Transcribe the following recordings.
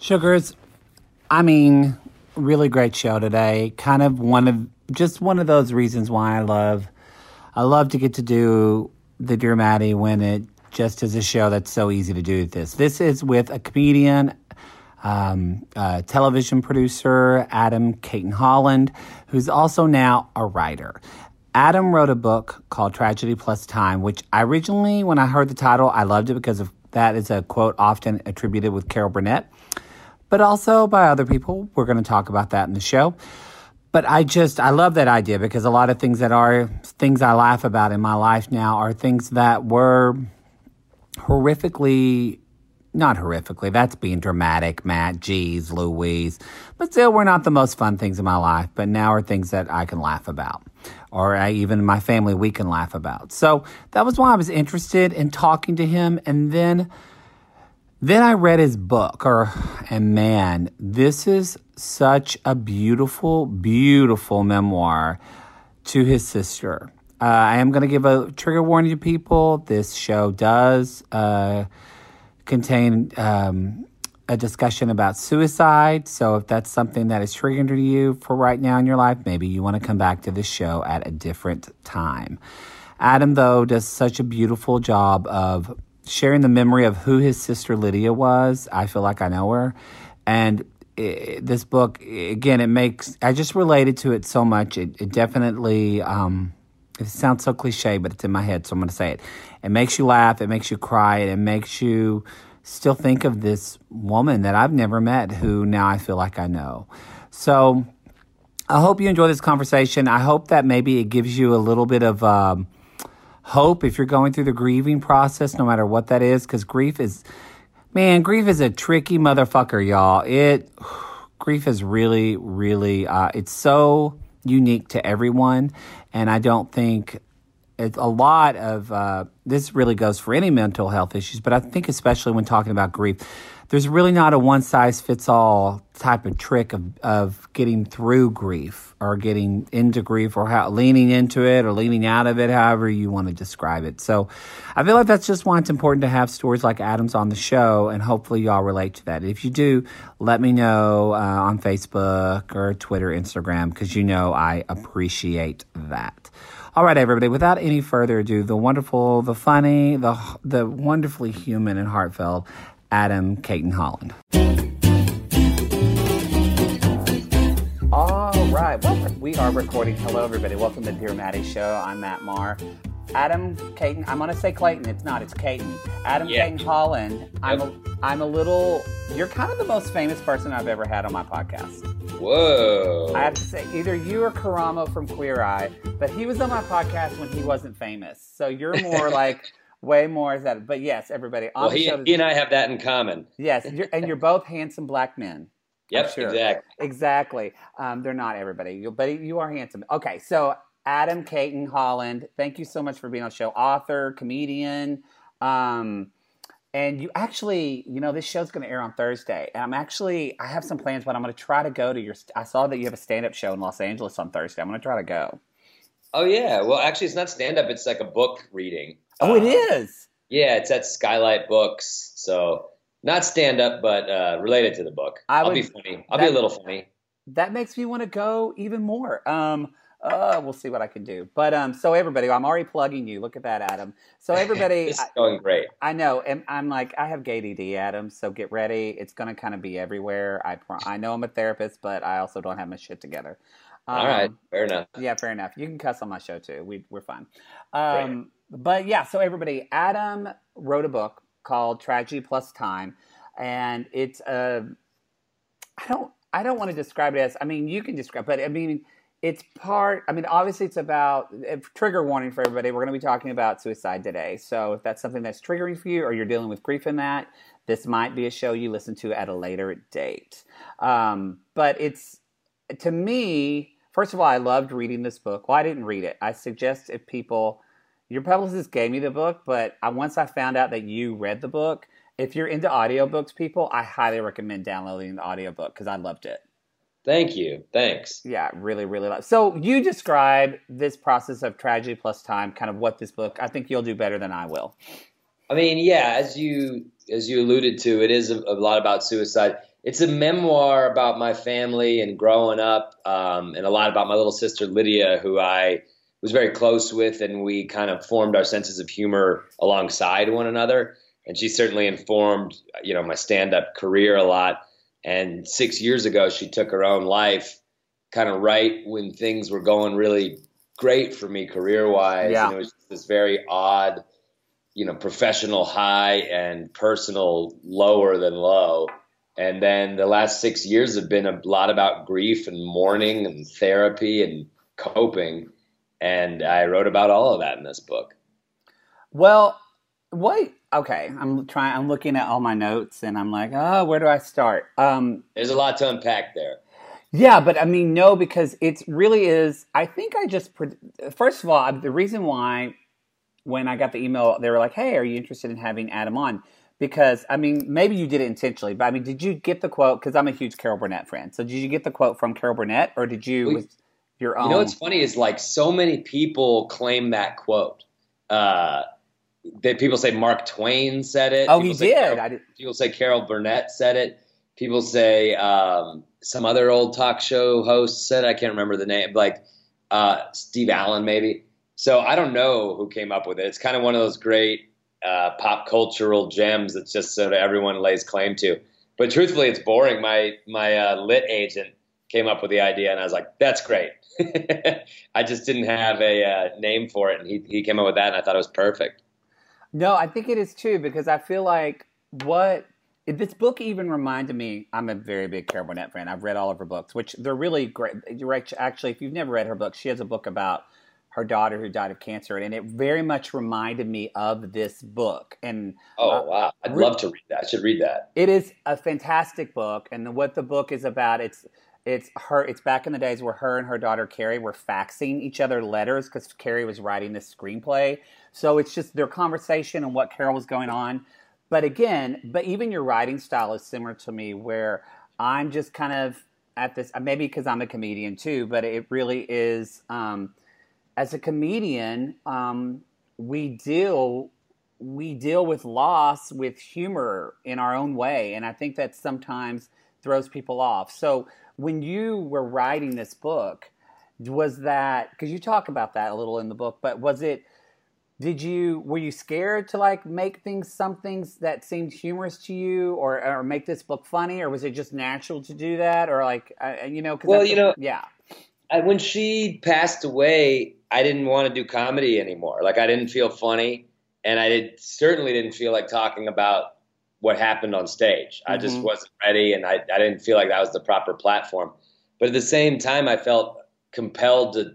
Sugars, I mean, really great show today. Kind of one of just one of those reasons why I love I love to get to do the Dear Mattie when it just is a show that's so easy to do this. This is with a comedian, um, a television producer, Adam Cayton Holland, who's also now a writer. Adam wrote a book called Tragedy Plus Time, which I originally, when I heard the title, I loved it because of that is a quote often attributed with Carol Burnett, but also by other people. We're going to talk about that in the show. But I just, I love that idea because a lot of things that are things I laugh about in my life now are things that were horrifically, not horrifically, that's being dramatic, Matt, geez, Louise. But still, we're not the most fun things in my life, but now are things that I can laugh about or I, even my family we can laugh about. So that was why I was interested in talking to him. And then, then I read his book, or and man, this is such a beautiful, beautiful memoir to his sister. Uh, I am going to give a trigger warning to people. This show does uh, contain um, a discussion about suicide. So if that's something that is triggering to you for right now in your life, maybe you want to come back to this show at a different time. Adam, though, does such a beautiful job of sharing the memory of who his sister Lydia was. I feel like I know her. And it, this book, again, it makes, I just related to it so much. It, it definitely, um, it sounds so cliche, but it's in my head, so I'm going to say it. It makes you laugh, it makes you cry, it makes you still think of this woman that I've never met who now I feel like I know. So I hope you enjoy this conversation. I hope that maybe it gives you a little bit of um, hope if you're going through the grieving process, no matter what that is, because grief is, man, grief is a tricky motherfucker, y'all. It, grief is really, really, uh, it's so unique to everyone. And I don't think it's a lot of uh, this really goes for any mental health issues, but I think especially when talking about grief, there's really not a one size fits all type of trick of, of getting through grief or getting into grief or how, leaning into it or leaning out of it, however you want to describe it. So I feel like that's just why it's important to have stories like Adam's on the show, and hopefully y'all relate to that. If you do, let me know uh, on Facebook or Twitter, Instagram, because you know I appreciate that. All right, everybody, without any further ado, the wonderful, the funny, the, the wonderfully human and heartfelt Adam Cayton Holland. All right, well, we are recording. Hello, everybody. Welcome to Dear Mattie Show. I'm Matt Marr. Adam Cayton, I'm going to say Clayton. It's not, it's Cayton. Adam yeah. Cayton Holland. I'm, a, I'm a little, you're kind of the most famous person I've ever had on my podcast. Whoa. I have to say, either you or Karamo from Queer Eye, but he was on my podcast when he wasn't famous. So you're more like way more is that. But yes, everybody. On well, he, he and I have that in common. Yes, you're, and you're both handsome black men. Yep, sure. exactly. Exactly. Um, they're not everybody, but you are handsome. Okay, so Adam Cayton Holland, thank you so much for being on the show. Author, comedian. Um, and you actually, you know, this show's going to air on Thursday, and I'm actually, I have some plans, but I'm going to try to go to your. I saw that you have a stand-up show in Los Angeles on Thursday. I'm going to try to go. Oh yeah, well, actually, it's not stand-up; it's like a book reading. Oh, it is. um. Yeah, it's at Skylight Books, so not stand-up, but uh, related to the book. I will be funny. I'll that, be a little funny. That makes me want to go even more. Um, uh, we'll see what I can do. But um, so everybody, I'm already plugging you. Look at that, Adam. So everybody, it's going great. I, I know, and I'm like, I have GATD, Adam. So get ready. It's going to kind of be everywhere. I I know I'm a therapist, but I also don't have my shit together. Um, All right, um, fair enough. Yeah, fair enough. You can cuss on my show too. We we're fine. Um, but yeah, so everybody, Adam wrote a book called Tragedy Plus Time, and it's a. Uh, I don't I don't want to describe it as. I mean, you can describe, but I mean it's part i mean obviously it's about trigger warning for everybody we're going to be talking about suicide today so if that's something that's triggering for you or you're dealing with grief in that this might be a show you listen to at a later date um, but it's to me first of all i loved reading this book well i didn't read it i suggest if people your publicist gave me the book but I, once i found out that you read the book if you're into audiobooks people i highly recommend downloading the audiobook because i loved it Thank you. Thanks. Yeah, really, really. Love. So you describe this process of tragedy plus time, kind of what this book. I think you'll do better than I will. I mean, yeah, as you as you alluded to, it is a, a lot about suicide. It's a memoir about my family and growing up, um, and a lot about my little sister Lydia, who I was very close with, and we kind of formed our senses of humor alongside one another. And she certainly informed, you know, my stand-up career a lot. And six years ago, she took her own life, kind of right when things were going really great for me career-wise. Yeah. And it was this very odd you know, professional high and personal lower than low. And then the last six years have been a lot about grief and mourning and therapy and coping. And I wrote about all of that in this book. Well, what? Okay, I'm trying. I'm looking at all my notes, and I'm like, oh, where do I start? Um, There's a lot to unpack there. Yeah, but I mean, no, because it really is. I think I just first of all, the reason why when I got the email, they were like, "Hey, are you interested in having Adam on?" Because I mean, maybe you did it intentionally, but I mean, did you get the quote? Because I'm a huge Carol Burnett fan. So did you get the quote from Carol Burnett, or did you well, your own? You know what's funny is like so many people claim that quote. Uh, that people say Mark Twain said it. Oh, people he did. Carol, did. People say Carol Burnett said it. People say um, some other old talk show host said. It. I can't remember the name. Like uh, Steve Allen, maybe. So I don't know who came up with it. It's kind of one of those great uh, pop cultural gems that's just sort of everyone lays claim to. But truthfully, it's boring. My my uh, lit agent came up with the idea, and I was like, "That's great." I just didn't have a uh, name for it, and he he came up with that, and I thought it was perfect. No, I think it is too because I feel like what this book even reminded me. I'm a very big Carol Burnett fan. I've read all of her books, which they're really great. Actually, if you've never read her book, she has a book about her daughter who died of cancer, and it very much reminded me of this book. And oh uh, wow, I'd love to read that. I should read that. It is a fantastic book, and what the book is about it's it's her. It's back in the days where her and her daughter Carrie were faxing each other letters because Carrie was writing this screenplay. So it's just their conversation and what Carol was going on. But again, but even your writing style is similar to me, where I'm just kind of at this. Maybe because I'm a comedian too, but it really is. Um, as a comedian, um, we deal we deal with loss with humor in our own way, and I think that sometimes throws people off. So when you were writing this book, was that because you talk about that a little in the book, but was it? Did you were you scared to like make things some things that seemed humorous to you, or or make this book funny, or was it just natural to do that, or like uh, you know? well, you know, yeah. I, when she passed away, I didn't want to do comedy anymore. Like I didn't feel funny, and I did, certainly didn't feel like talking about what happened on stage. Mm-hmm. I just mm-hmm. wasn't ready, and I, I didn't feel like that was the proper platform. But at the same time, I felt compelled to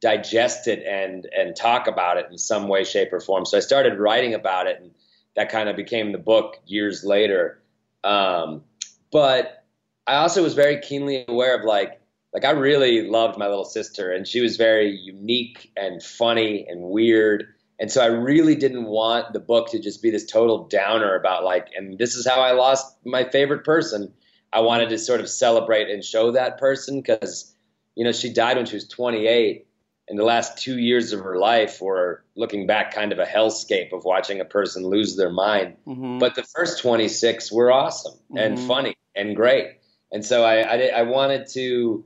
digest it and and talk about it in some way, shape, or form. So I started writing about it, and that kind of became the book years later. Um, but I also was very keenly aware of like like I really loved my little sister, and she was very unique and funny and weird. And so I really didn't want the book to just be this total downer about like, and this is how I lost my favorite person. I wanted to sort of celebrate and show that person because, you know, she died when she was 28, and the last two years of her life were looking back kind of a hellscape of watching a person lose their mind. Mm-hmm. But the first 26 were awesome mm-hmm. and funny and great. And so I, I, I wanted to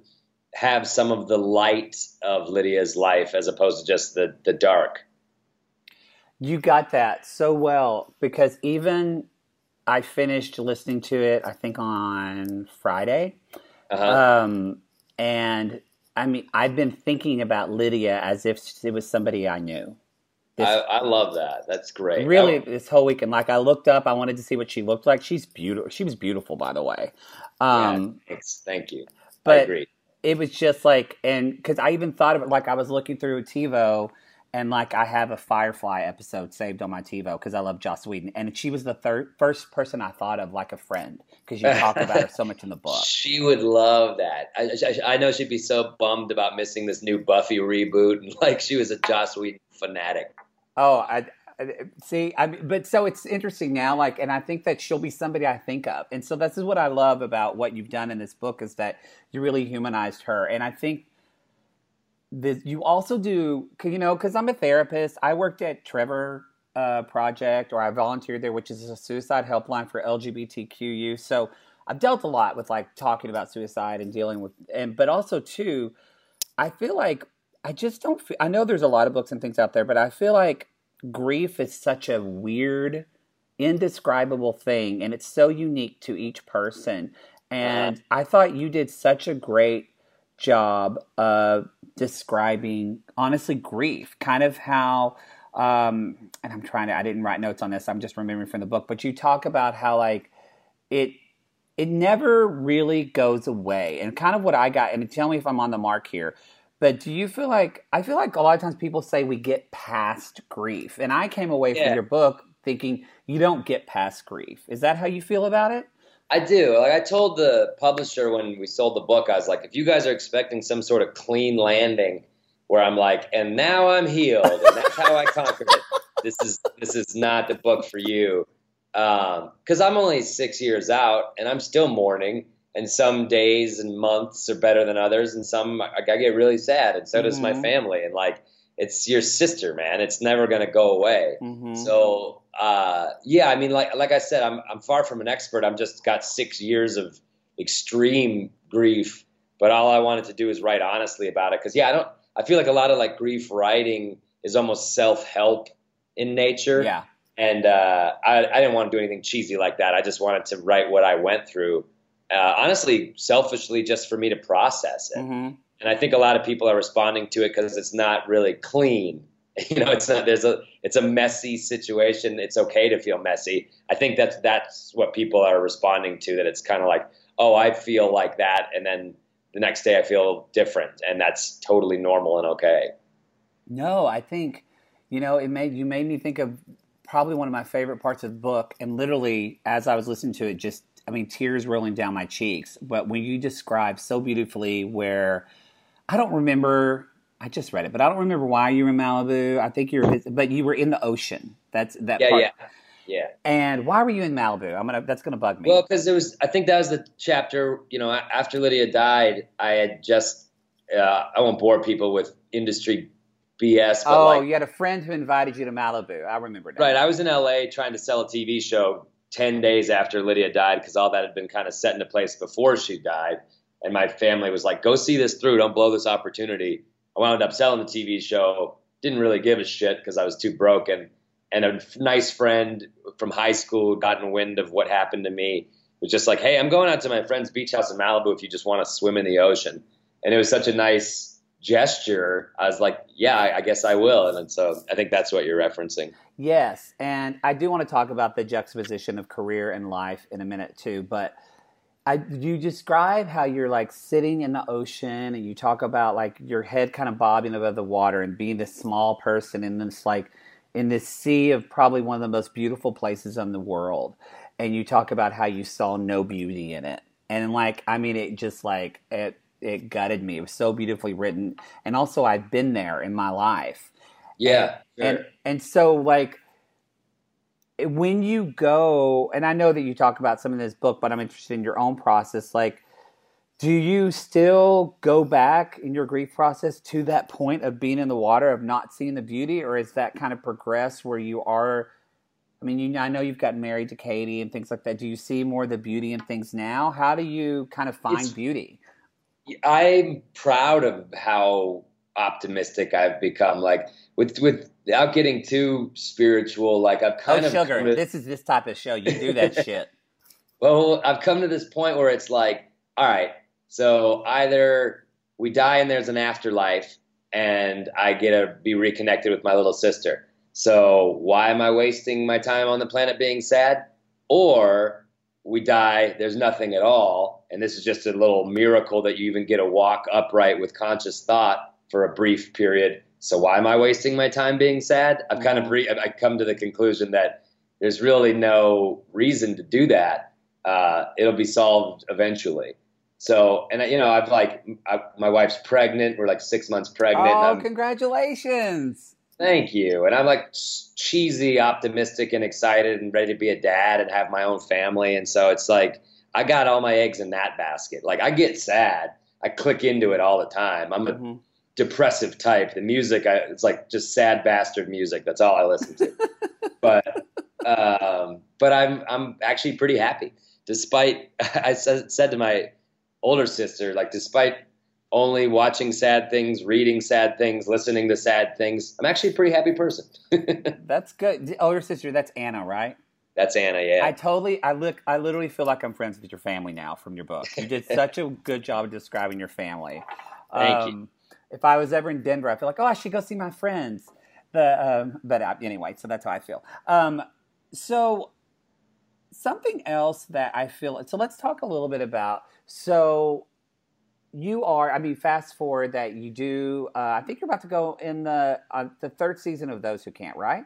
have some of the light of Lydia's life as opposed to just the the dark. You got that so well because even I finished listening to it. I think on Friday, uh-huh. um, and I mean I've been thinking about Lydia as if it was somebody I knew. This, I, I, love that. That's great. Really, this whole weekend, like I looked up, I wanted to see what she looked like. She's beautiful. She was beautiful, by the way. Um, yeah, thank you. But I agree it was just like, and because I even thought of it, like I was looking through TiVo, and like I have a Firefly episode saved on my TiVo because I love Joss Whedon, and she was the third first person I thought of like a friend because you talk about her so much in the book. She would love that. I, I, I, know she'd be so bummed about missing this new Buffy reboot, and like she was a Joss Whedon fanatic. Oh, I, see i but so it's interesting now like and i think that she'll be somebody i think of and so this is what i love about what you've done in this book is that you really humanized her and i think this you also do you know because i'm a therapist i worked at trevor uh, project, or I volunteered there, which is a suicide helpline for LGBTQ youth. So I've dealt a lot with like talking about suicide and dealing with, and but also too, I feel like I just don't. Feel, I know there's a lot of books and things out there, but I feel like grief is such a weird, indescribable thing, and it's so unique to each person. And. I thought you did such a great job of describing, honestly, grief, kind of how. Um, and I'm trying to. I didn't write notes on this. I'm just remembering from the book. But you talk about how like it it never really goes away. And kind of what I got, and tell me if I'm on the mark here, but do you feel like, I feel like a lot of times people say we get past grief. And I came away yeah. from your book thinking you don't get past grief. Is that how you feel about it? I do. Like I told the publisher when we sold the book, I was like, if you guys are expecting some sort of clean landing where I'm like, and now I'm healed, and that's how I conquered it. This is this is not the book for you because um, I'm only six years out and I'm still mourning. And some days and months are better than others, and some I, I get really sad, and so does mm-hmm. my family. And like, it's your sister, man. It's never gonna go away. Mm-hmm. So uh, yeah, I mean, like like I said, I'm I'm far from an expert. I'm just got six years of extreme grief, but all I wanted to do is write honestly about it. Because yeah, I don't. I feel like a lot of like grief writing is almost self help in nature. Yeah and uh, I, I, didn't want to do anything cheesy like that. I just wanted to write what I went through, uh, honestly, selfishly, just for me to process it. Mm-hmm. And I think a lot of people are responding to it because it's not really clean. You know, it's not. There's a. It's a messy situation. It's okay to feel messy. I think that's that's what people are responding to. That it's kind of like, oh, I feel like that, and then the next day I feel different, and that's totally normal and okay. No, I think you know it made you made me think of probably one of my favorite parts of the book. And literally, as I was listening to it, just I mean, tears rolling down my cheeks. But when you describe so beautifully where I don't remember, I just read it, but I don't remember why you were in Malibu. I think you're, but you were in the ocean. That's that yeah, part. Yeah. Yeah. And why were you in Malibu? I'm gonna. That's gonna bug me. Well, because it was. I think that was the chapter. You know, after Lydia died, I had just. Uh, I won't bore people with industry BS. oh, like, you had a friend who invited you to Malibu. I remember that. Right. I was in LA trying to sell a TV show 10 days after Lydia died because all that had been kind of set into place before she died. And my family was like, go see this through. Don't blow this opportunity. I wound up selling the TV show. Didn't really give a shit because I was too broken. And a nice friend from high school gotten wind of what happened to me was just like, hey, I'm going out to my friend's beach house in Malibu if you just want to swim in the ocean. And it was such a nice gesture, I was like, yeah, I, guess I will. And so I think that's what you're referencing. Yes. And I do want to talk about the juxtaposition of career and life in a minute too. But I, you describe how you're like sitting in the ocean and you talk about like your head kind of bobbing above the water and being this small person in this like in this sea of probably one of the most beautiful places in the world. And you talk about how you saw no beauty in it. And like, I mean, it just like, it it gutted me. It was so beautifully written, and also I've been there in my life. Yeah, and sure. and, and so like when you go, and I know that you talk about some in this book, but I'm interested in your own process. Like, do you still go back in your grief process to that point of being in the water of not seeing the beauty, or is that kind of progress where you are? I mean, you, I know you've gotten married to Katie and things like that. Do you see more of the beauty in things now? How do you kind of find it's, beauty? I'm proud of how optimistic I've become. Like with without getting too spiritual, like I've kind oh, of sugar. To, this is this type of show. You do that shit. Well, I've come to this point where it's like, all right, so either we die and there's an afterlife, and I get to be reconnected with my little sister. So why am I wasting my time on the planet being sad? Or we die, there's nothing at all. And this is just a little miracle that you even get to walk upright with conscious thought for a brief period. So why am I wasting my time being sad? I've kind of mm-hmm. re- I come to the conclusion that there's really no reason to do that. Uh, it'll be solved eventually. So, and you know, I've like I, my wife's pregnant. We're like six months pregnant. Oh, congratulations! Thank you. And I'm like cheesy, optimistic, and excited and ready to be a dad and have my own family. And so it's like I got all my eggs in that basket. Like I get sad. I click into it all the time. I'm a, mm-hmm. Depressive type. The music, I, it's like just sad bastard music. That's all I listen to. but um, but I'm I'm actually pretty happy, despite I said, said to my older sister, like despite only watching sad things, reading sad things, listening to sad things, I'm actually a pretty happy person. that's good. Older sister, that's Anna, right? That's Anna, yeah. I totally, I look, I literally feel like I'm friends with your family now from your book. You did such a good job of describing your family. Thank um, you. If I was ever in Denver, I feel like, oh, I should go see my friends. The, um, but uh, anyway, so that's how I feel. Um, so something else that I feel. So let's talk a little bit about. So you are. I mean, fast forward that you do. Uh, I think you're about to go in the uh, the third season of Those Who Can't, right?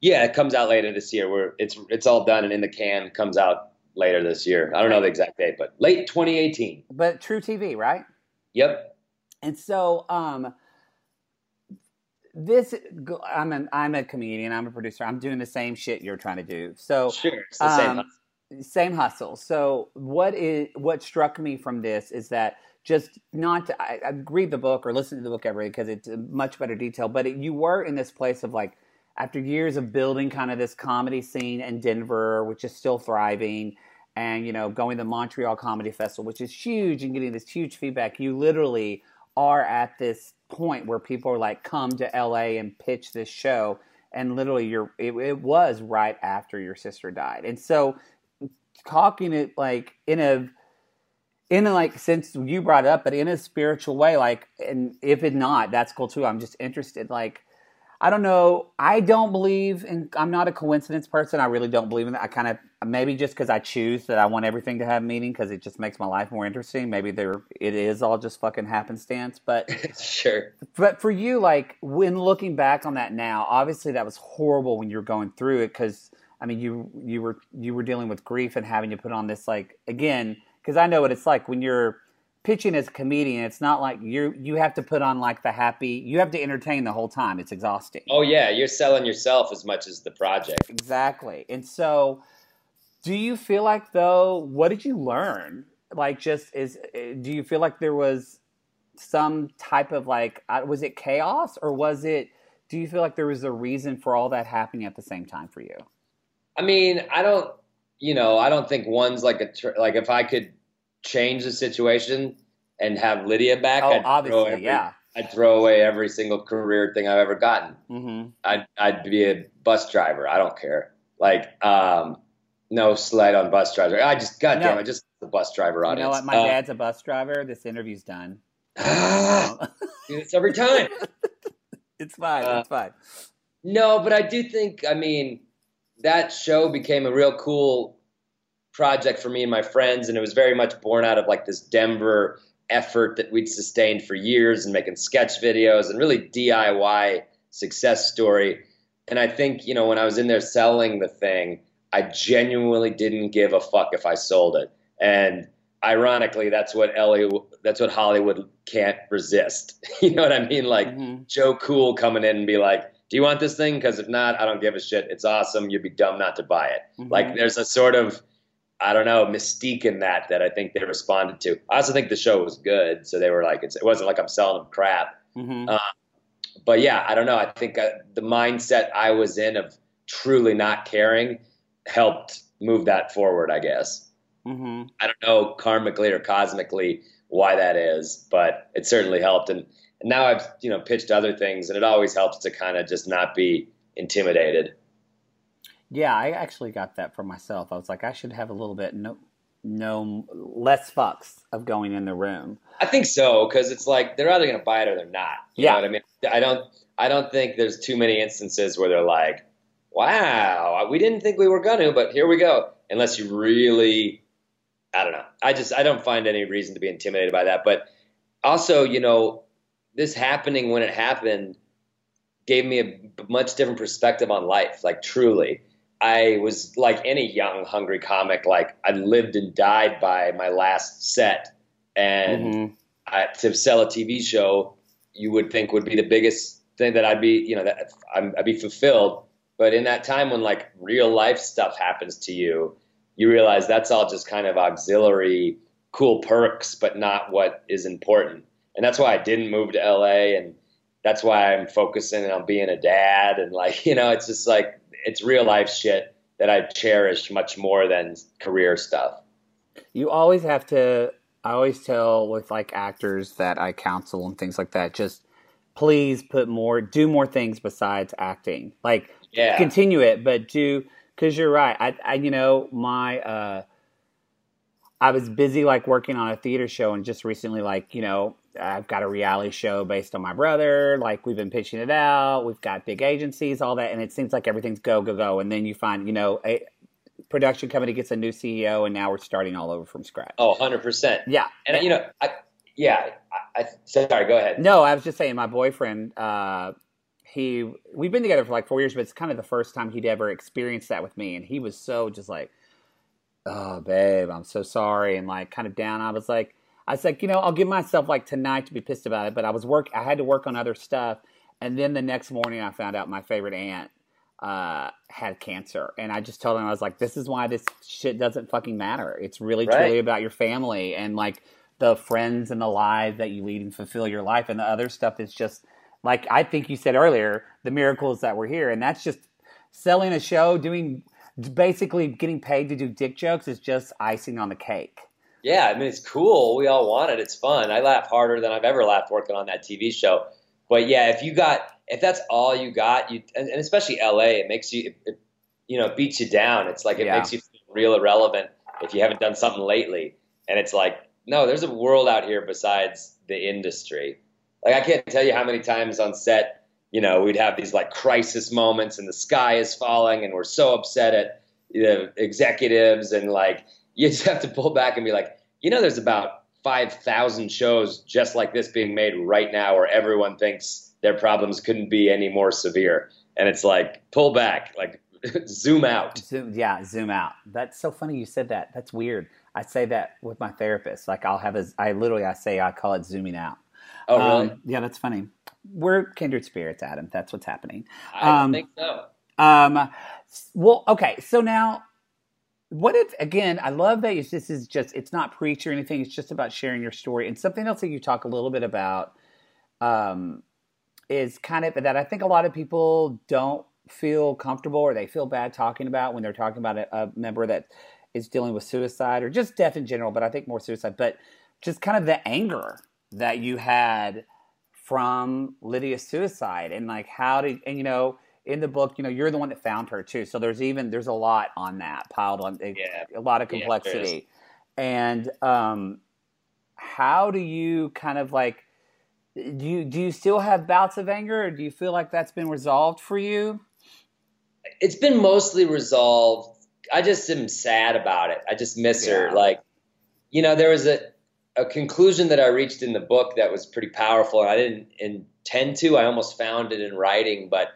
Yeah, it comes out later this year. Where it's it's all done and in the can. Comes out later this year. I don't know the exact date, but late 2018. But truTV, right? Yep. And so, um, this I'm an I'm a comedian. I'm a producer. I'm doing the same shit you're trying to do. So sure, um, same hustle. same hustle. So what is what struck me from this is that just not to, I, I read the book or listen to the book every because it's much better detail. But it, you were in this place of like after years of building kind of this comedy scene in Denver, which is still thriving, and you know going to the Montreal Comedy Festival, which is huge, and getting this huge feedback. You literally are at this point where people are like, come to LA and pitch this show. And literally, you're, it, it was right after your sister died. And so, talking it like in a, in a, like since you brought it up, but in a spiritual way, like, and if it not, that's cool too. I'm just interested, like, I don't know. I don't believe in. I'm not a coincidence person. I really don't believe in that. I kind of maybe just because I choose that I want everything to have meaning because it just makes my life more interesting. Maybe there it is all just fucking happenstance. But sure. But for you, like when looking back on that now, obviously that was horrible when you were going through it because I mean you you were you were dealing with grief and having to put on this like again because I know what it's like when you're pitching as a comedian, it's not like you you have to put on like the happy. You have to entertain the whole time. It's exhausting. Oh yeah, you're selling yourself as much as the project. Exactly. And so, do you feel like though? What did you learn? Like, just is do you feel like there was some type of like was it chaos or was it? Do you feel like there was a reason for all that happening at the same time for you? I mean, I don't. You know, I don't think one's like a like if I could change the situation and have Lydia back, oh, I'd obviously, every, yeah. I'd throw away every single career thing I've ever gotten. Mm-hmm. I'd I'd be a bus driver. I don't care. Like, um, no slight on bus driver. I just, goddamn, no. I just the bus driver audience. You know what? My uh, dad's a bus driver. This interview's done. it's every time. it's fine. Uh, it's fine. No, but I do think. I mean, that show became a real cool project for me and my friends, and it was very much born out of like this Denver effort that we'd sustained for years and making sketch videos and really DIY success story. And I think, you know, when I was in there selling the thing, I genuinely didn't give a fuck if I sold it. And ironically, that's what LA, that's what Hollywood can't resist. you know what I mean? Like mm-hmm. Joe Cool coming in and be like, do you want this thing? Because if not, I don't give a shit. It's awesome. You'd be dumb not to buy it. Mm-hmm. Like there's a sort of I don't know, mystique in that that I think they responded to. I also think the show was good, so they were like, it wasn't like I'm selling them crap. Mm-hmm. Uh, but yeah, I don't know. I think uh, the mindset I was in of truly not caring helped move that forward. I guess. Mm-hmm. I don't know karmically or cosmically why that is, but it certainly helped. And, and now I've you know pitched other things, and it always helps to kind of just not be intimidated. Yeah, I actually got that for myself. I was like, I should have a little bit no, no less fucks of going in the room. I think so because it's like they're either going to buy it or they're not. You yeah. know what I mean? I don't. I don't think there's too many instances where they're like, "Wow, we didn't think we were going to, but here we go." Unless you really, I don't know. I just I don't find any reason to be intimidated by that. But also, you know, this happening when it happened gave me a much different perspective on life. Like truly I was like any young, hungry comic. Like I lived and died by my last set, and mm-hmm. I, to sell a TV show, you would think would be the biggest thing that I'd be, you know, that i would be fulfilled. But in that time when like real life stuff happens to you, you realize that's all just kind of auxiliary, cool perks, but not what is important. and that's why I didn't move to LA, and that's why I'm focusing on being a dad, and like you know, it's just like it's real life shit that I cherish much more than career stuff. You always have to. I always tell with like actors that I counsel and things like that, just please put more, do more things besides acting. Like, yeah. continue it, but do because you're right. I, I, you know, my, uh, I was busy like working on a theater show, and just recently, like, you know, I've got a reality show based on my brother. Like, we've been pitching it out. We've got big agencies, all that, and it seems like everything's go, go, go. And then you find, you know, a production company gets a new CEO, and now we're starting all over from scratch. Oh, 100%. Yeah. And, you know, I, yeah, I, I, sorry, go ahead. No, I was just saying, my boyfriend, uh, he we've been together for like four years, but it's kind of the first time he'd ever experienced that with me, and he was so just like, "Oh, babe, I'm so sorry," and like kind of down. I was like, I was like, you know, I'll give myself like tonight to be pissed about it, but I was work. I had to work on other stuff, and then the next morning I found out my favorite aunt uh, had cancer, and I just told him I was like, this is why this shit doesn't fucking matter. It's really right. truly about your family and like the friends and the lives that you lead and fulfill your life, and the other stuff is just like I think you said earlier, the miracles that we're here, and that's just selling a show, doing basically getting paid to do dick jokes is just icing on the cake. Yeah, I mean it's cool. We all want it. It's fun. I laugh harder than I've ever laughed working on that TV show. But yeah, if you got if that's all you got, you and, and especially LA, it makes you it, you know, it beats you down. It's like it yeah. makes you feel real irrelevant if you haven't done something lately. And it's like, no, there's a world out here besides the industry. Like I can't tell you how many times on set, you know, we'd have these like crisis moments and the sky is falling and we're so upset at the executives and like you just have to pull back and be like, you know, there's about 5,000 shows just like this being made right now where everyone thinks their problems couldn't be any more severe. And it's like, pull back, like zoom out. Zoom, yeah, zoom out. That's so funny you said that. That's weird. I say that with my therapist. Like I'll have a, I literally, I say, I call it zooming out. Oh, really? Um, yeah, that's funny. We're kindred spirits, Adam. That's what's happening. I um, think so. Um, well, okay. So now, what if again? I love that this is just it's not preach or anything. It's just about sharing your story and something else that you talk a little bit about. Um, is kind of that I think a lot of people don't feel comfortable or they feel bad talking about when they're talking about a, a member that is dealing with suicide or just death in general, but I think more suicide. But just kind of the anger that you had from Lydia's suicide and like how did and you know in the book you know you're the one that found her too so there's even there's a lot on that piled on yeah. a lot of complexity yeah, and um how do you kind of like do you do you still have bouts of anger or do you feel like that's been resolved for you it's been mostly resolved i just am sad about it i just miss yeah. her like you know there was a a conclusion that I reached in the book that was pretty powerful. And I didn't intend to. I almost found it in writing, but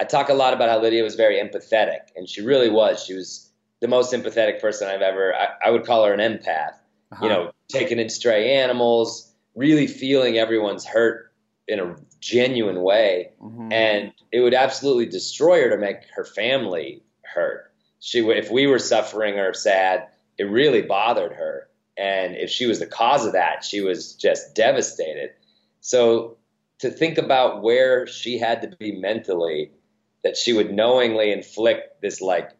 I talk a lot about how Lydia was very empathetic, and she really was. She was the most empathetic person I've ever. I, I would call her an empath. Uh-huh. You know, taking in stray animals, really feeling everyone's hurt in a genuine way, mm-hmm. and it would absolutely destroy her to make her family hurt. She, if we were suffering or sad, it really bothered her and if she was the cause of that, she was just devastated. So to think about where she had to be mentally, that she would knowingly inflict this like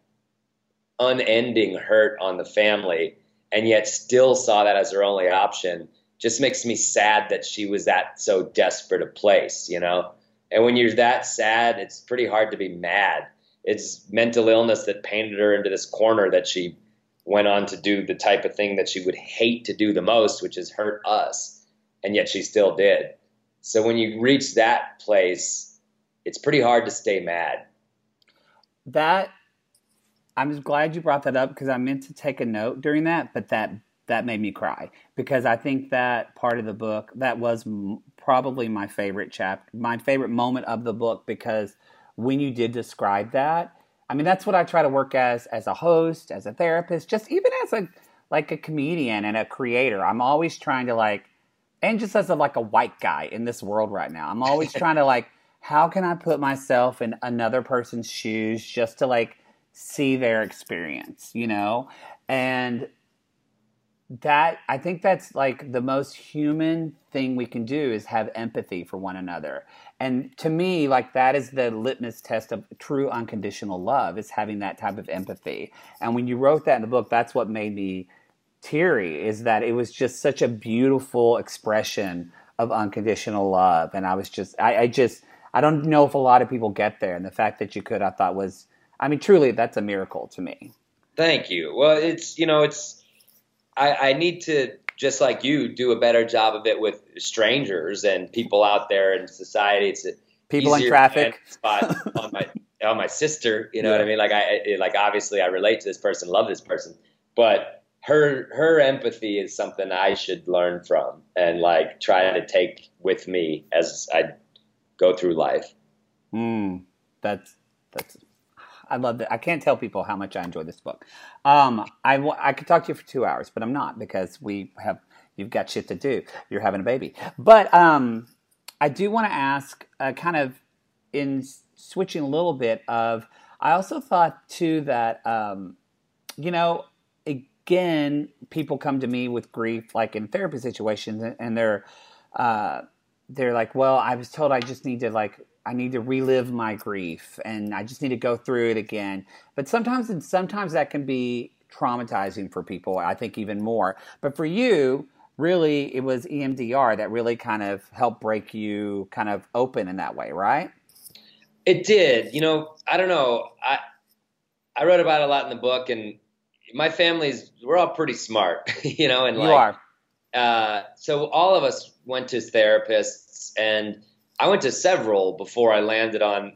unending hurt on the family and yet still saw that as her only option just makes me sad that she was at so desperate a place, you know? And when you're that sad, it's pretty hard to be mad. It's mental illness that painted her into this corner that she went on to do the type of thing that she would hate to do the most, which is hurt us. And yet she still did. So when you reach that place, it's pretty hard to stay mad. That I'm glad you brought that up because I meant to take a note during that, but that that made me cry because I think that part of the book that was m- probably my favorite chapter, my favorite moment of the book because when you did describe that, I mean, that's what I try to work as as a host, as a therapist, just even as a like a comedian and a creator. I'm always trying to like, and just as a like a white guy in this world right now, I'm always trying to like, how can I put myself in another person's shoes just to like see their experience, you know? And that I think that's like the most human thing we can do is have empathy for one another. And to me, like that is the litmus test of true unconditional love is having that type of empathy. And when you wrote that in the book, that's what made me teary is that it was just such a beautiful expression of unconditional love. And I was just, I, I just, I don't know if a lot of people get there. And the fact that you could, I thought was, I mean, truly, that's a miracle to me. Thank you. Well, it's, you know, it's, I, I need to just like you do a better job of it with strangers and people out there in society. It's people in traffic spot on my on my sister. You know yeah. what I mean? Like I like obviously I relate to this person, love this person, but her her empathy is something I should learn from and like try to take with me as I go through life. Mm, that's that's I love that. I can't tell people how much I enjoy this book. Um, I, I could talk to you for two hours, but I'm not because we have you've got shit to do. You're having a baby, but um, I do want to ask, uh, kind of in switching a little bit of. I also thought too that um, you know again people come to me with grief like in therapy situations and they're uh, they're like, well, I was told I just need to like I need to relive my grief and I just need to go through it again. But sometimes and sometimes that can be traumatizing for people, I think even more. But for you, really it was EMDR that really kind of helped break you kind of open in that way, right? It did. You know, I don't know. I I wrote about it a lot in the book and my family's we're all pretty smart, you know, and you like are. Uh, so all of us went to therapists and I went to several before I landed on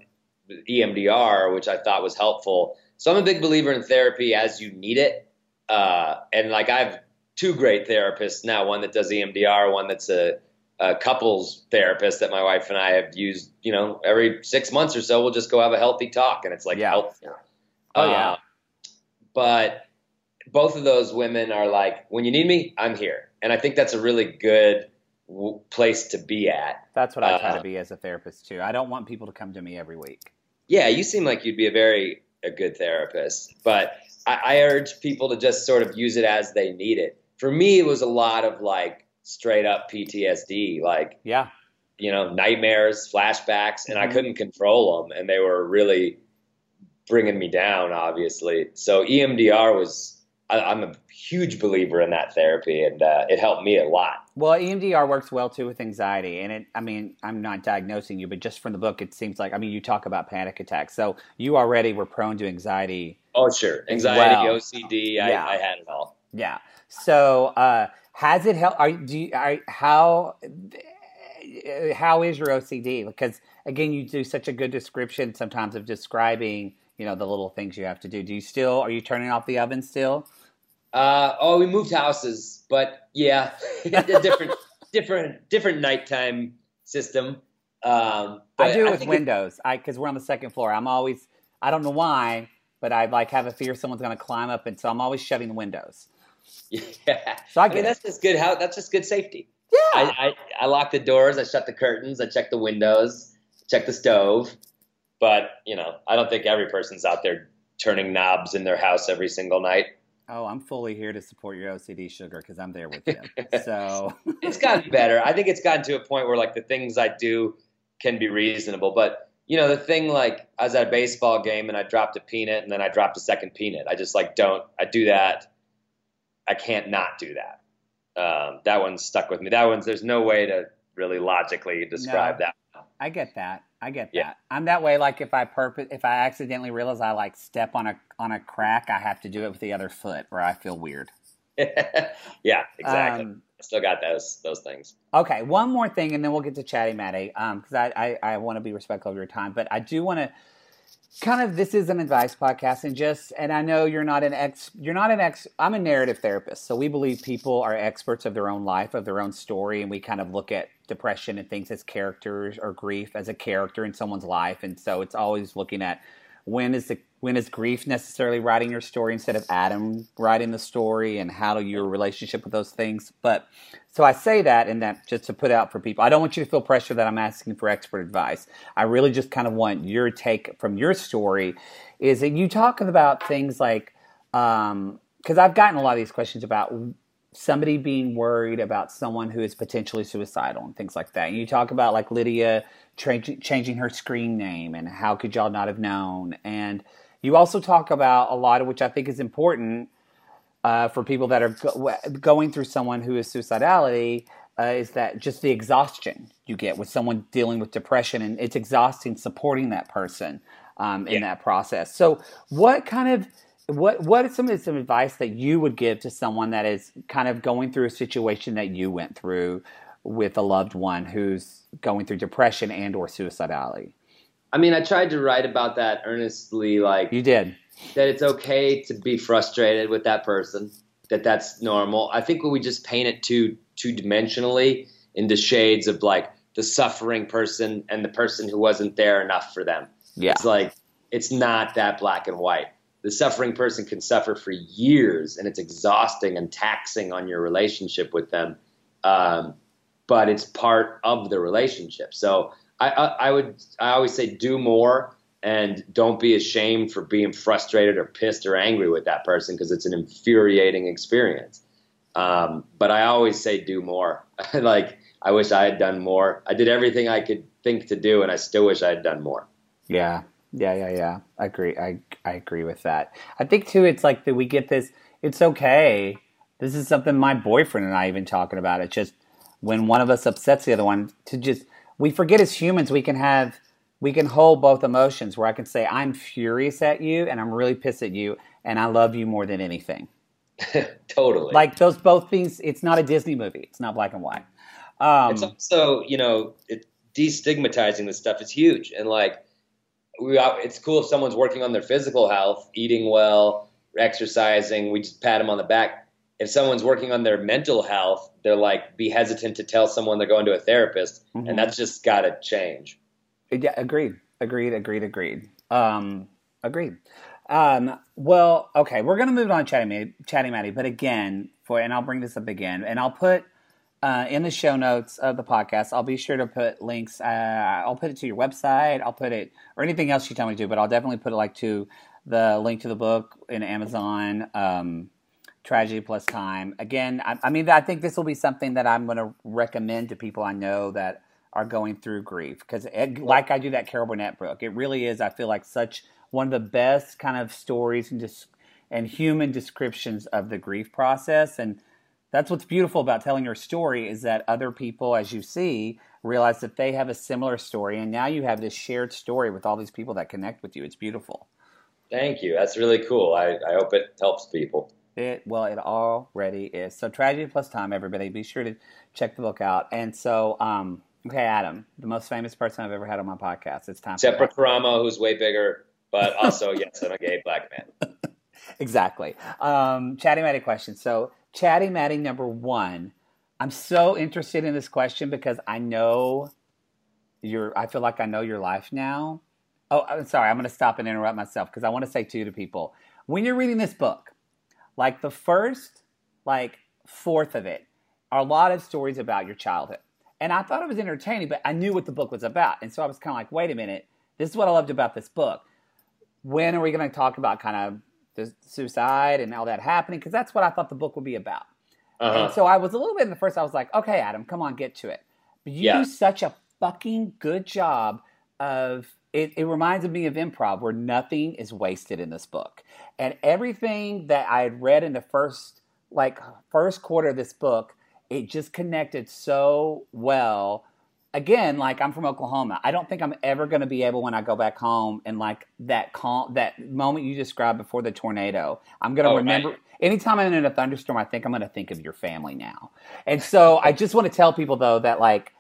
EMDR, which I thought was helpful. So I'm a big believer in therapy as you need it. Uh, and like I have two great therapists now, one that does EMDR, one that's a, a, couples therapist that my wife and I have used, you know, every six months or so, we'll just go have a healthy talk and it's like yeah. helpful. Oh, uh, yeah. But both of those women are like, when you need me, I'm here. And I think that's a really good w- place to be at. That's what I try uh, to be as a therapist too. I don't want people to come to me every week. Yeah, you seem like you'd be a very a good therapist, but I, I urge people to just sort of use it as they need it. For me, it was a lot of like straight up PTSD, like yeah, you know, nightmares, flashbacks, and mm-hmm. I couldn't control them, and they were really bringing me down, obviously. So EMDR was I, am a huge believer in that therapy, and uh, it helped me a lot. Well, EMDR works well too with anxiety, and it. I mean, I'm not diagnosing you, but just from the book, it seems like. I mean, you talk about panic attacks, so you already were prone to anxiety. Oh, sure, anxiety, well. OCD. I, yeah. I, had it all. Yeah. So, uh, has it helped? Are do you, are, how? How is your OCD? Because again, you do such a good description sometimes of describing, you know, the little things you have to do. Do you still? Are you turning off the oven still? Uh, oh, we moved houses, but yeah, different, different, different nighttime system. Um, I do it I with windows. It, I because we're on the second floor. I'm always I don't know why, but I like have a fear someone's going to climb up, and so I'm always shutting the windows. Yeah, so I, I mean that's just good. How that's just good safety. Yeah, I, I, I lock the doors, I shut the curtains, I check the windows, check the stove. But you know, I don't think every person's out there turning knobs in their house every single night. Oh, I'm fully here to support your OCD sugar because I'm there with you. So it's gotten better. I think it's gotten to a point where like the things I do can be reasonable. But you know, the thing like I was at a baseball game and I dropped a peanut and then I dropped a second peanut. I just like don't. I do that. I can't not do that. Um, that one's stuck with me. That one's there's no way to really logically describe no, that. I get that. I get yeah. that. I'm that way. Like if I purpose, if I accidentally realize I like step on a on a crack, I have to do it with the other foot, or I feel weird. yeah, exactly. Um, I still got those those things. Okay, one more thing, and then we'll get to chatty Matty, because um, I I, I want to be respectful of your time, but I do want to kind of this is an advice podcast and just and i know you're not an ex you're not an ex i'm a narrative therapist. So we believe people are experts of their own life of their own story and we kind of look at depression and things as characters or grief as a character in someone's life. And so it's always looking at when is the when is grief necessarily writing your story instead of Adam writing the story and how do your relationship with those things. But so I say that and that just to put out for people. I don't want you to feel pressure that I'm asking for expert advice. I really just kind of want your take from your story. Is that you talking about things like because um, I've gotten a lot of these questions about somebody being worried about someone who is potentially suicidal and things like that. And you talk about like Lydia tra- changing her screen name and how could y'all not have known. And you also talk about a lot of which I think is important uh, for people that are go- going through someone who is suicidality. Uh, is that just the exhaustion you get with someone dealing with depression, and it's exhausting supporting that person um, in yeah. that process. So, what kind of what what is some of some advice that you would give to someone that is kind of going through a situation that you went through with a loved one who's going through depression and or suicidality? I mean, I tried to write about that earnestly, like you did. That it's okay to be frustrated with that person. That that's normal. I think when we just paint it too two dimensionally into shades of like the suffering person and the person who wasn't there enough for them. Yeah. It's like it's not that black and white the suffering person can suffer for years and it's exhausting and taxing on your relationship with them. Um, but it's part of the relationship. So I, I, I, would, I always say do more and don't be ashamed for being frustrated or pissed or angry with that person because it's an infuriating experience. Um, but I always say do more. like I wish I had done more. I did everything I could think to do and I still wish I had done more. Yeah. Yeah, yeah, yeah. I agree. I I agree with that. I think too. It's like that we get this. It's okay. This is something my boyfriend and I even talking about. It's just when one of us upsets the other one to just we forget as humans we can have we can hold both emotions where I can say I'm furious at you and I'm really pissed at you and I love you more than anything. totally. Like those both things. It's not a Disney movie. It's not black and white. Um, it's also you know it, destigmatizing this stuff is huge and like we it's cool if someone's working on their physical health, eating well, exercising. We just pat them on the back. If someone's working on their mental health, they're like be hesitant to tell someone they're going to a therapist, mm-hmm. and that's just got to change. Yeah, agreed, agreed, agreed, agreed. Um, agreed. Um, well, okay, we're gonna move on, Chatty Chatty Matty. But again, for and I'll bring this up again, and I'll put uh, in the show notes of the podcast, I'll be sure to put links. Uh, I'll put it to your website. I'll put it or anything else you tell me to, do, but I'll definitely put it like to the link to the book in Amazon. Um, Tragedy plus time. Again, I, I mean, I think this will be something that I'm going to recommend to people I know that are going through grief because, like I do that Carol Burnett book, it really is. I feel like such one of the best kind of stories and just and human descriptions of the grief process and that's what's beautiful about telling your story is that other people, as you see, realize that they have a similar story, and now you have this shared story with all these people that connect with you. It's beautiful. Thank you. That's really cool. I, I hope it helps people. It well, it already is. So tragedy plus time, everybody. Be sure to check the book out. And so, um, okay, Adam, the most famous person I've ever had on my podcast. It's time. Except for who's way bigger, but also yes, I'm a gay black man. exactly. Um, chatty matty question. So Chatty Matty number one. I'm so interested in this question because I know your. I feel like I know your life now. Oh, I'm sorry. I'm going to stop and interrupt myself because I want to say too to people when you're reading this book, like the first, like fourth of it, are a lot of stories about your childhood. And I thought it was entertaining, but I knew what the book was about, and so I was kind of like, wait a minute, this is what I loved about this book. When are we going to talk about kind of the suicide and all that happening because that's what I thought the book would be about. Uh-huh. And so I was a little bit in the first. I was like, okay, Adam, come on, get to it. But you yeah. do such a fucking good job of it. It reminds me of improv, where nothing is wasted in this book, and everything that I had read in the first like first quarter of this book, it just connected so well again, like I'm from Oklahoma. I don't think I'm ever going to be able when I go back home and like that calm, that moment you described before the tornado. I'm going to oh, remember. Right. Anytime I'm in a thunderstorm, I think I'm going to think of your family now. And so I just want to tell people though that like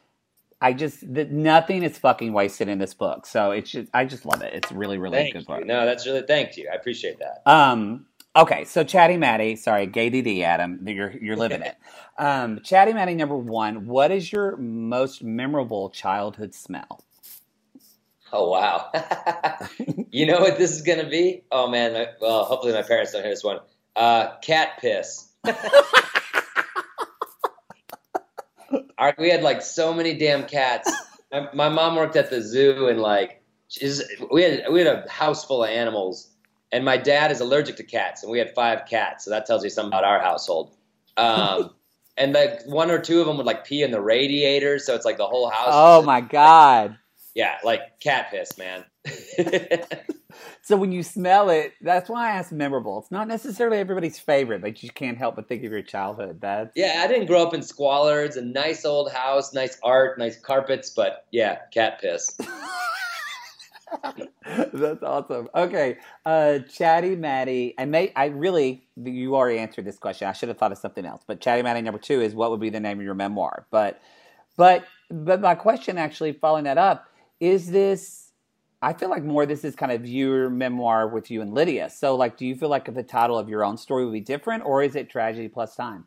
I just that nothing is fucking wasted in this book. So it's just I just love it. It's really really thank good book. No, that's really thank you. I appreciate that. Um Okay, so Chatty Matty, sorry, Gay DD, Adam, you're you're living it. Um, Chatty Matty number one. What is your most memorable childhood smell? Oh wow! you know what this is gonna be? Oh man, well, hopefully my parents don't hear this one. Uh, cat piss. Our, we had like so many damn cats. My, my mom worked at the zoo, and like, she's, we had we had a house full of animals and my dad is allergic to cats, and we had five cats, so that tells you something about our household. Um, and like one or two of them would like pee in the radiator, so it's like the whole house. Oh my god! Yeah, like cat piss, man. so when you smell it, that's why I asked memorable. It's not necessarily everybody's favorite. Like you can't help but think of your childhood. That's yeah. I didn't grow up in squalor. It's a nice old house, nice art, nice carpets, but yeah, cat piss. That's awesome. Okay, uh, Chatty Matty, I may, I really, you already answered this question. I should have thought of something else. But Chatty Matty number two is what would be the name of your memoir? But, but, but my question actually, following that up, is this? I feel like more this is kind of your memoir with you and Lydia. So, like, do you feel like the title of your own story would be different, or is it tragedy plus time?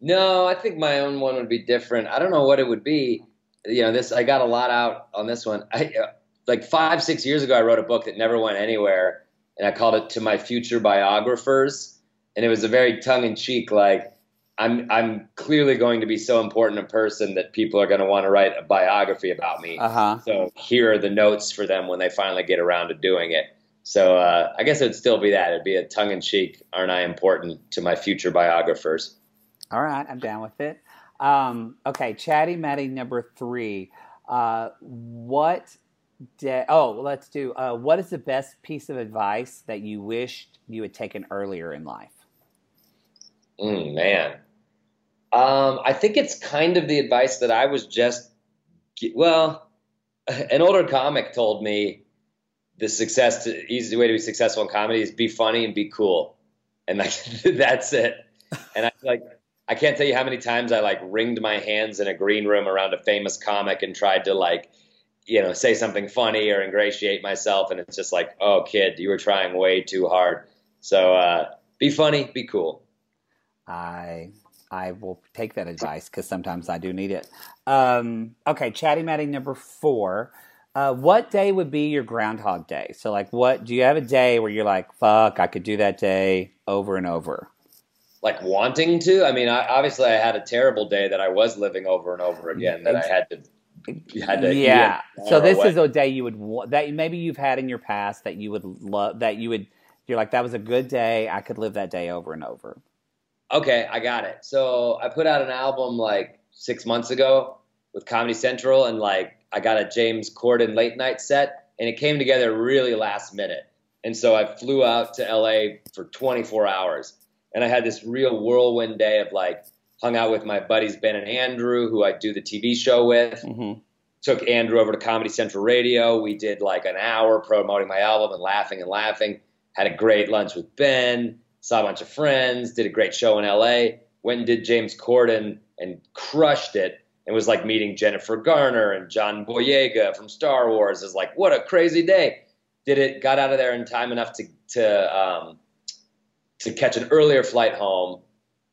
No, I think my own one would be different. I don't know what it would be. You know, this I got a lot out on this one. I like five, six years ago, I wrote a book that never went anywhere, and I called it "To My Future Biographers," and it was a very tongue in cheek, like I'm I'm clearly going to be so important a person that people are going to want to write a biography about me. Uh-huh. So here are the notes for them when they finally get around to doing it. So uh, I guess it would still be that. It'd be a tongue in cheek. Aren't I important to my future biographers? All right, I'm down with it. Um, okay, Chatty Matty number three. Uh, what Oh, let's do. Uh, what is the best piece of advice that you wished you had taken earlier in life? Mm, man, um, I think it's kind of the advice that I was just. Well, an older comic told me the success, to, easy way to be successful in comedy is be funny and be cool, and like that's it. And I like. I can't tell you how many times I like wringed my hands in a green room around a famous comic and tried to like you know, say something funny or ingratiate myself, and it's just like, oh, kid, you were trying way too hard. So uh, be funny, be cool. I I will take that advice because sometimes I do need it. Um, okay, chatty matty number four. Uh, what day would be your Groundhog Day? So, like, what do you have a day where you're like, "Fuck, I could do that day over and over"? Like wanting to? I mean, I, obviously, I had a terrible day that I was living over and over again that I had to yeah. So this away. is a day you would that maybe you've had in your past that you would love that you would you're like that was a good day. I could live that day over and over. Okay, I got it. So I put out an album like six months ago with Comedy Central, and like I got a James Corden late night set, and it came together really last minute. And so I flew out to LA for 24 hours, and I had this real whirlwind day of like hung out with my buddies Ben and Andrew, who I do the TV show with. Mm-hmm. Took Andrew over to Comedy Central Radio. We did like an hour promoting my album and laughing and laughing. Had a great lunch with Ben. Saw a bunch of friends. Did a great show in LA. Went and did James Corden and crushed it. It was like meeting Jennifer Garner and John Boyega from Star Wars. Is like what a crazy day. Did it? Got out of there in time enough to to um, to catch an earlier flight home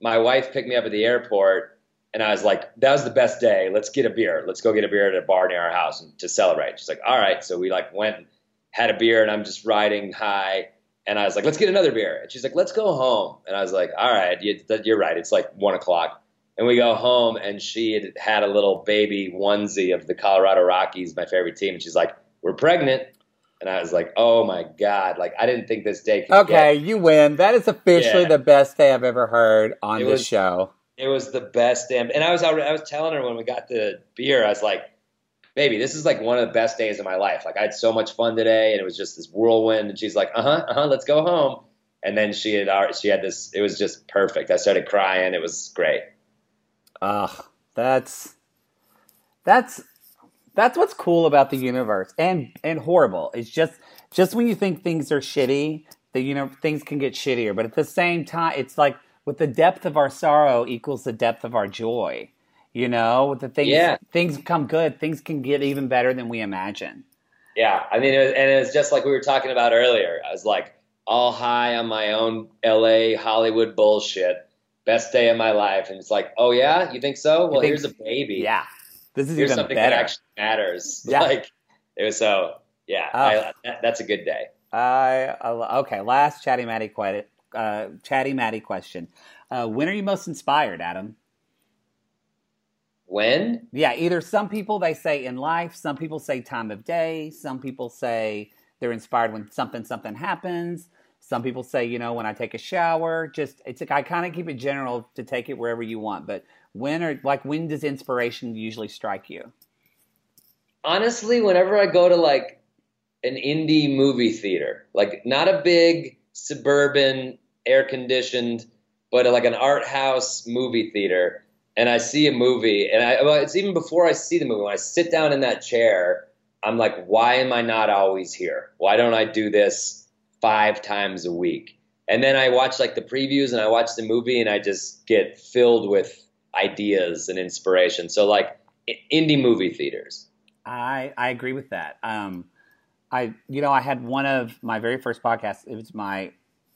my wife picked me up at the airport and I was like, that was the best day. Let's get a beer. Let's go get a beer at a bar near our house and, to celebrate. She's like, all right. So we like went, and had a beer and I'm just riding high. And I was like, let's get another beer. And she's like, let's go home. And I was like, all right, you're right. It's like one o'clock. And we go home and she had had a little baby onesie of the Colorado Rockies, my favorite team. And she's like, we're pregnant. And I was like, oh my God. Like, I didn't think this day could Okay, get. you win. That is officially yeah. the best day I've ever heard on it this was, show. It was the best damn. And I was, I was telling her when we got the beer, I was like, baby, this is like one of the best days of my life. Like, I had so much fun today, and it was just this whirlwind. And she's like, uh huh, uh huh, let's go home. And then she had, she had this, it was just perfect. I started crying. It was great. Ah, uh, that's, that's, that's what's cool about the universe and and horrible. It's just just when you think things are shitty, that you know things can get shittier. But at the same time, it's like with the depth of our sorrow equals the depth of our joy. You know, the things yeah. things come good, things can get even better than we imagine. Yeah, I mean, it was, and it's just like we were talking about earlier. I was like all high on my own L.A. Hollywood bullshit. Best day of my life, and it's like, oh yeah, you think so? Well, think, here's a baby. Yeah, this is Here's even something better. that actually matters. Yeah. Like it was so. Yeah, oh. I, that, that's a good day. I okay. Last chatty matty quiet. Uh, chatty matty question. Uh, when are you most inspired, Adam? When? Yeah, either some people they say in life, some people say time of day, some people say they're inspired when something something happens, Some people say, you know, when I take a shower, just it's like I kind of keep it general to take it wherever you want. But when or like when does inspiration usually strike you? Honestly, whenever I go to like an indie movie theater, like not a big suburban air conditioned, but like an art house movie theater, and I see a movie, and I well, it's even before I see the movie. When I sit down in that chair, I'm like, why am I not always here? Why don't I do this five times a week? And then I watch like the previews and I watch the movie, and I just get filled with ideas and inspiration. So like indie movie theaters. I I agree with that. Um, I you know I had one of my very first podcasts. It was my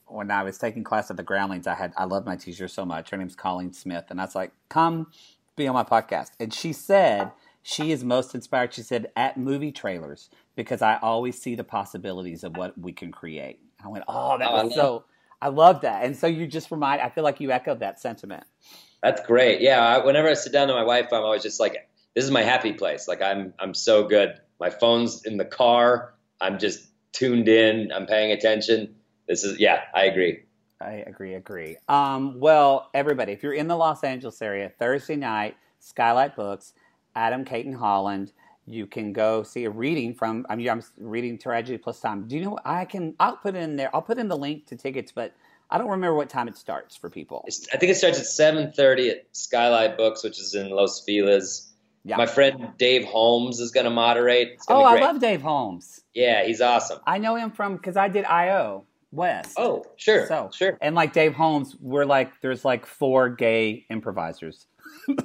when I was taking class at the Groundlings. I had I love my teacher so much. Her name's Colleen Smith, and I was like, "Come be on my podcast." And she said she is most inspired. She said at movie trailers because I always see the possibilities of what we can create. I went, "Oh, that oh, was I so." I love that, and so you just remind. I feel like you echoed that sentiment. That's great. Yeah, I, whenever I sit down to my wife, I'm always just like, "This is my happy place." Like I'm, I'm so good. My phone's in the car. I'm just tuned in. I'm paying attention. This is yeah, I agree. I agree, agree. Um, well, everybody, if you're in the Los Angeles area, Thursday night, Skylight Books, Adam Cayton Holland, you can go see a reading from. I mean, I'm reading Tragedy Plus Time. Do you know? I can. I'll put in there. I'll put in the link to tickets, but I don't remember what time it starts for people. I think it starts at 7:30 at Skylight Books, which is in Los Feliz. Yeah. My friend Dave Holmes is going to moderate. Oh, I love Dave Holmes. Yeah, he's awesome. I know him from because I did IO West. Oh, sure. So sure. And like Dave Holmes, we're like there's like four gay improvisers.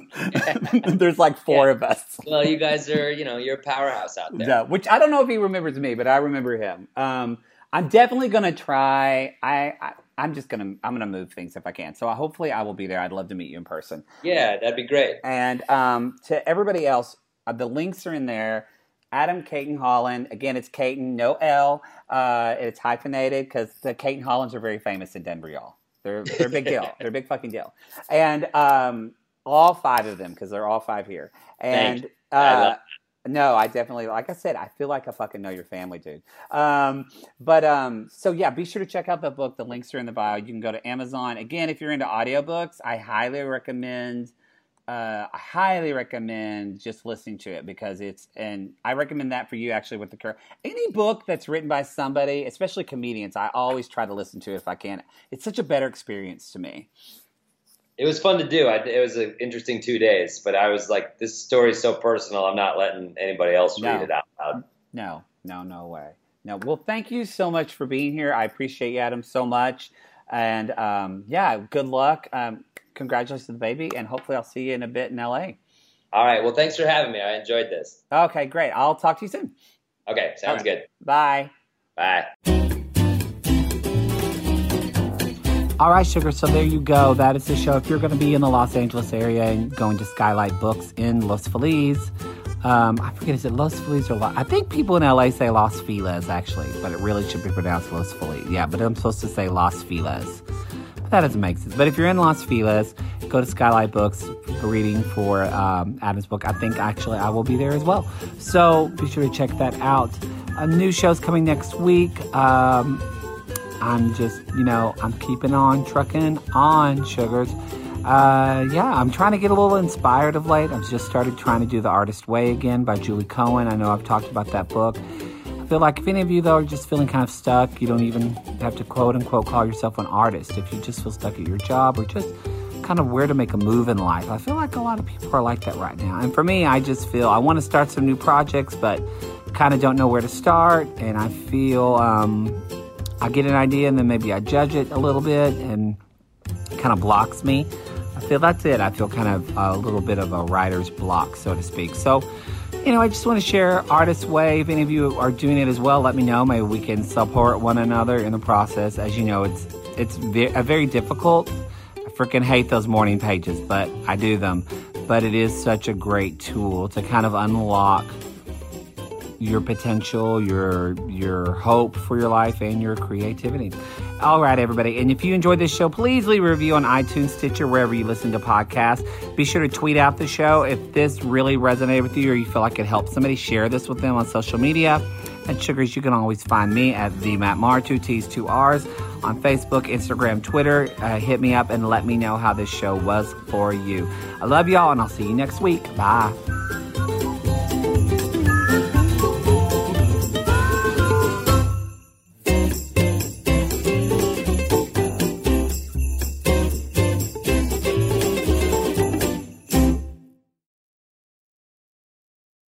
there's like four yeah. of us. well, you guys are, you know, you're a powerhouse out there. Yeah, which I don't know if he remembers me, but I remember him. Um, I'm definitely gonna try. I, I I'm just gonna I'm gonna move things if I can. So hopefully I will be there. I'd love to meet you in person. Yeah, that'd be great. And um, to everybody else, uh, the links are in there. Adam Cayton Holland. Again, it's Cayton, no L. Uh, it's hyphenated because the Cayton Hollands are very famous in Denver, y'all. They're they're a big deal. they're a big fucking deal. And um, all five of them because they're all five here. And uh, no, I definitely, like I said, I feel like I fucking know your family, dude. Um, but um, so yeah, be sure to check out the book. The links are in the bio. You can go to Amazon. Again, if you're into audiobooks, I highly recommend. Uh, I highly recommend just listening to it because it's, and I recommend that for you actually with the current any book that's written by somebody, especially comedians. I always try to listen to if I can. It's such a better experience to me it was fun to do. I, it was an interesting two days, but I was like, this story is so personal. I'm not letting anybody else no. read it out loud. No, no, no way. No. Well, thank you so much for being here. I appreciate you, Adam, so much. And um, yeah, good luck. Um, congratulations to the baby, and hopefully I'll see you in a bit in LA. All right. Well, thanks for having me. I enjoyed this. Okay, great. I'll talk to you soon. Okay, sounds right. good. Bye. Bye. All right, Sugar. So there you go. That is the show. If you're going to be in the Los Angeles area and going to Skylight Books in Los Feliz, um, I forget, is it Los Feliz or? I think people in LA say Los Feliz, actually, but it really should be pronounced Los Feliz. Yeah, but I'm supposed to say Los Feliz. But that doesn't make sense. But if you're in Los Feliz, go to Skylight Books for reading for um, Adam's book. I think actually I will be there as well. So be sure to check that out. A new show's coming next week. Um, I'm just, you know, I'm keeping on trucking on, sugars. Uh, yeah, I'm trying to get a little inspired of late. I've just started trying to do The Artist Way again by Julie Cohen. I know I've talked about that book. I feel like if any of you, though, are just feeling kind of stuck, you don't even have to quote unquote call yourself an artist. If you just feel stuck at your job or just kind of where to make a move in life, I feel like a lot of people are like that right now. And for me, I just feel I want to start some new projects, but kind of don't know where to start. And I feel, um, I get an idea and then maybe I judge it a little bit and kind of blocks me. I feel that's it. I feel kind of a little bit of a writer's block, so to speak. So, you know, I just want to share Artist's Way. If any of you are doing it as well, let me know. Maybe we can support one another in the process. As you know, it's it's a very difficult. I freaking hate those morning pages, but I do them. But it is such a great tool to kind of unlock your potential, your your hope for your life, and your creativity. All right, everybody. And if you enjoyed this show, please leave a review on iTunes, Stitcher, wherever you listen to podcasts. Be sure to tweet out the show if this really resonated with you or you feel like it helped somebody. Share this with them on social media. And sugars, you can always find me at the Matt Marr, two T's, two R's on Facebook, Instagram, Twitter. Uh, hit me up and let me know how this show was for you. I love y'all, and I'll see you next week. Bye.